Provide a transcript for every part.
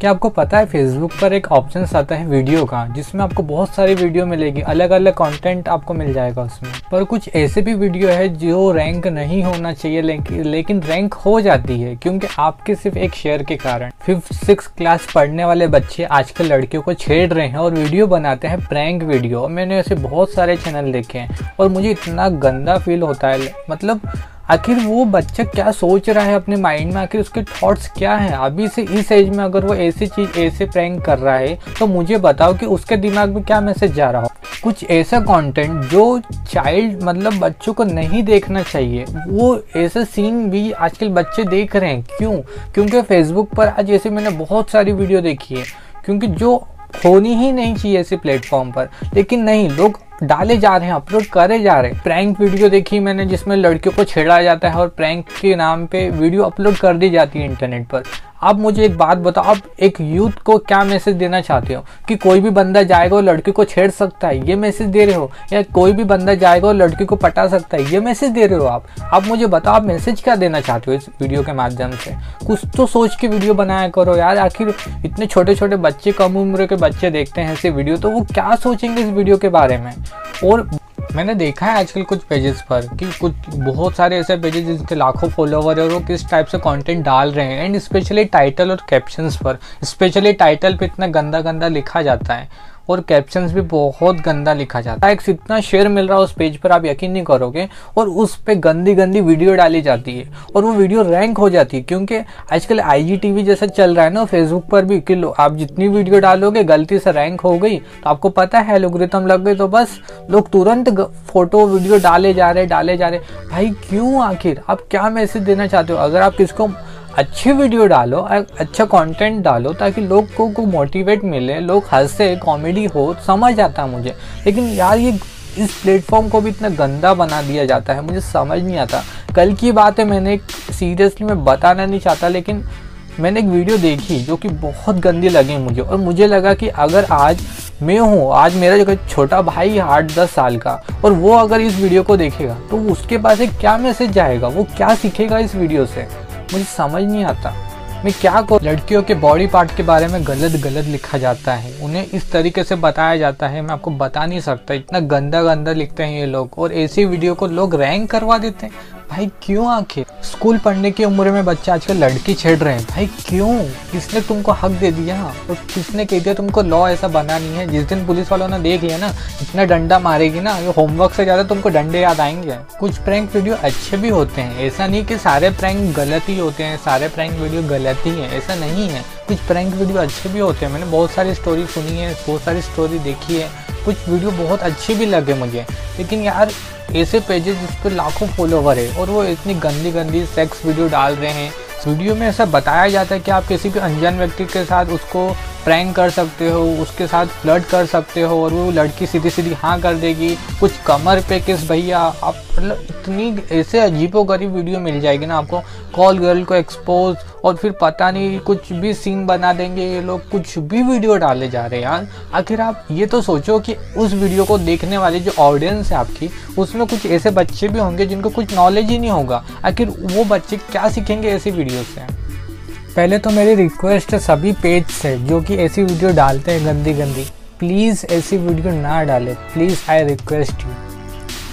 क्या आपको पता है फेसबुक पर एक ऑप्शन आता है वीडियो का, जिसमें आपको बहुत सारी वीडियो मिलेगी अलग अलग कंटेंट आपको मिल जाएगा उसमें। पर कुछ ऐसे भी वीडियो है जो रैंक नहीं होना चाहिए लेकिन रैंक हो जाती है, क्योंकि आपके सिर्फ़ एक शेयर के कारण। फिफ्थ सिक्स क्लास पढ़ने वाले बच्चे आजकल लड़कियों को छेड़ रहे हैं और वीडियो बनाते हैं प्रैंक वीडियो मैंने ऐसे बहुत सारे चैनल देखे हैं, और मुझे इतना गंदा फील होता है मतलब आखिर वो बच्चा क्या सोच रहा है अपने माइंड में? आखिर उसके थॉट्स क्या हैं? अभी से इस एज में अगर वो ऐसी चीज़, ऐसे प्रैंक कर रहा है तो मुझे बताओ कि उसके दिमाग में क्या मैसेज जा रहा हो। कुछ ऐसा कंटेंट जो चाइल्ड मतलब बच्चों को नहीं देखना चाहिए। वो ऐसा सीन भी आजकल बच्चे देख रहे हैं। क्यों? क्योंकि फेसबुक पर आज ऐसे मैंने बहुत सारी वीडियो देखी है। क्योंकि जो होनी ही नहीं चाहिए ऐसे प्लेटफॉर्म पर। लेकिन नहीं, लोग डाले जा रहे हैं अपलोड करे जा रहे हैं। प्रैंक वीडियो देखी मैंने जिसमें लड़कियों को छेड़ा जाता है और प्रैंक के नाम पे वीडियो अपलोड कर दी जाती है इंटरनेट पर। आप मुझे एक बात बताओ, आप एक यूथ को क्या मैसेज देना चाहते हो? कि कोई भी बंदा जाएगा और लड़की को छेड़ सकता है, ये मैसेज दे रहे हो? या कोई भी बंदा जाएगा और लड़की को पटा सकता है, ये मैसेज दे रहे हो आप? आप मुझे बताओ, आप मैसेज क्या देना चाहते हो इस वीडियो के माध्यम से? कुछ तो सोच के वीडियो बनाया करो यार, आखिर इतने छोटे छोटे बच्चे, कम उम्र के बच्चे देखते हैं ऐसे वीडियो तो वो क्या सोचेंगे इस वीडियो के बारे में? और मैंने देखा है आजकल कुछ पेजेस पर कि कुछ, बहुत सारे ऐसे पेजेस जिनके लाखों फॉलोवर है और वो किस टाइप से कंटेंट डाल रहे हैं। एंड स्पेशली टाइटल और कैप्शंस पर स्पेशली टाइटल पे इतना गंदा गंदा लिखा जाता है। और कैप्शंस भी बहुत गंदा लिखा जाता है। इतना शेयर मिल रहा है उस पेज पर आप यकीन नहीं करोगे और उस पर गंदी गंदी वीडियो डाली जाती है और वो वीडियो रैंक हो जाती है क्योंकि आजकल आई जैसा चल रहा है ना फेसबुक पर भी कि आप जितनी वीडियो डालोगे, गलती से रैंक हो गई तो आपको पता है एलोग्रिथम लग गई तो बस लोग तुरंत फ़ोटो वीडियो डाले जा रहे, डाले जा रहे। भाई, क्यों आखिर? आप क्या मैसेज देना चाहते हो? अगर आप किसको अच्छी वीडियो डालो अच्छा कंटेंट डालो ताकि लोग को, को मोटिवेट मिले लोग हंसे कॉमेडी हो समझ आता है मुझे। लेकिन यार ये इस प्लेटफॉर्म को भी इतना गंदा बना दिया जाता है मुझे समझ नहीं आता। कल की बात है मैंने सीरियसली मैं बताना नहीं चाहता लेकिन मैंने एक वीडियो देखी जो कि बहुत गंदी लगी मुझे। और मुझे लगा कि अगर आज मैं हूँ आज मेरा जो छोटा भाई आठ दस साल का और वो अगर इस वीडियो को देखेगा तो उसके पास एक क्या मैसेज जाएगा वो क्या सीखेगा इस वीडियो से? मुझे समझ नहीं आता। मैं क्या करूँ? लड़कियों के बॉडी पार्ट के बारे में गलत गलत लिखा जाता है। उन्हें इस तरीके से बताया जाता है, मैं आपको बता नहीं सकता। इतना गंदा गंदा लिखते हैं ये लोग और ऐसी वीडियो को लोग रैंक करवा देते हैं। भाई क्यों आखिर स्कूल पढ़ने की उम्र में बच्चे आजकल लड़की छेड़ रहे हैं। भाई क्यों? किसने तुमको हक दे दिया? और किसने कह दिया तुमको लॉ ऐसा बना नहीं है? जिस दिन पुलिस वालों ने देख लिया ना, इतना डंडा मारेगी ना, ये होमवर्क से ज़्यादा तुमको डंडे याद आएँगे। कुछ प्रैंक वीडियो अच्छे भी होते हैं। ऐसा नहीं कि सारे प्रैंक गलत ही होते हैं, सारे प्रैंक वीडियो गलत ही है। ऐसा नहीं है। कुछ प्रैंक वीडियो अच्छे भी होते हैं। मैंने बहुत सारी स्टोरी सुनी है, बहुत सारी स्टोरी देखी है। कुछ वीडियो बहुत अच्छी भी लगे मुझे। लेकिन यार ऐसे पेजेस जिस पर लाखों फॉलोवर है और वो इतनी गंदी गंदी सेक्स वीडियो डाल रहे हैं। वीडियो में ऐसा बताया जाता है कि आप किसी भी अनजान व्यक्ति के साथ उसको प्रैंक कर सकते हो, उसके साथ फ्लड कर सकते हो और वो लड़की सीधी सीधी हाँ कर देगी। कुछ कमर पे किस भैया, आप मतलब इतनी ऐसे अजीबो गरीब वीडियो मिल जाएगी ना आपको। कॉल गर्ल को एक्सपोज और फिर पता नहीं कुछ भी सीन बना देंगे, ये लोग कुछ भी वीडियो डाले जा रहे हैं यार। आखिर आप ये तो सोचो कि उस वीडियो को देखने वाली जो ऑडियंस है आपकी, उसमें कुछ ऐसे बच्चे भी होंगे जिनको कुछ नॉलेज ही नहीं होगा। आखिर वो बच्चे क्या सीखेंगे ऐसी वीडियो से? पहले तो मेरी रिक्वेस्ट है सभी पेज से, जो कि ऐसी वीडियो डालते हैं गंदी गंदी प्लीज़ ऐसी वीडियो ना डालें। प्लीज़ आई रिक्वेस्ट यू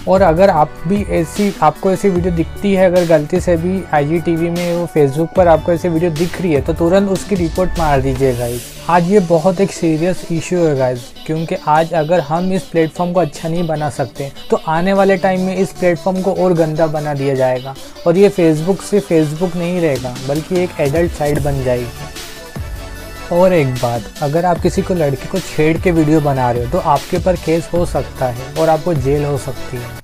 और अगर आप भी ऐसी, आपको ऐसी वीडियो दिखती है, अगर गलती से भी आई में वो फेसबुक पर आपको ऐसी वीडियो दिख रही है तो तुरंत उसकी रिपोर्ट मार दीजिए गाइज़ आज ये बहुत एक सीरियस इशू है गाइज़ क्योंकि आज अगर हम इस प्लेटफॉर्म को अच्छा नहीं बना सकते तो आने वाले टाइम में इस प्लेटफॉर्म को और गंदा बना दिया जाएगा और ये फेसबुक से फेसबुक नहीं रहेगा, बल्कि एक एडल्ट साइट बन जाएगी. और एक बात, अगर आप किसी को लड़की को छेड़ के वीडियो बना रहे हो तो आपके ऊपर केस हो सकता है और आपको जेल हो सकती है।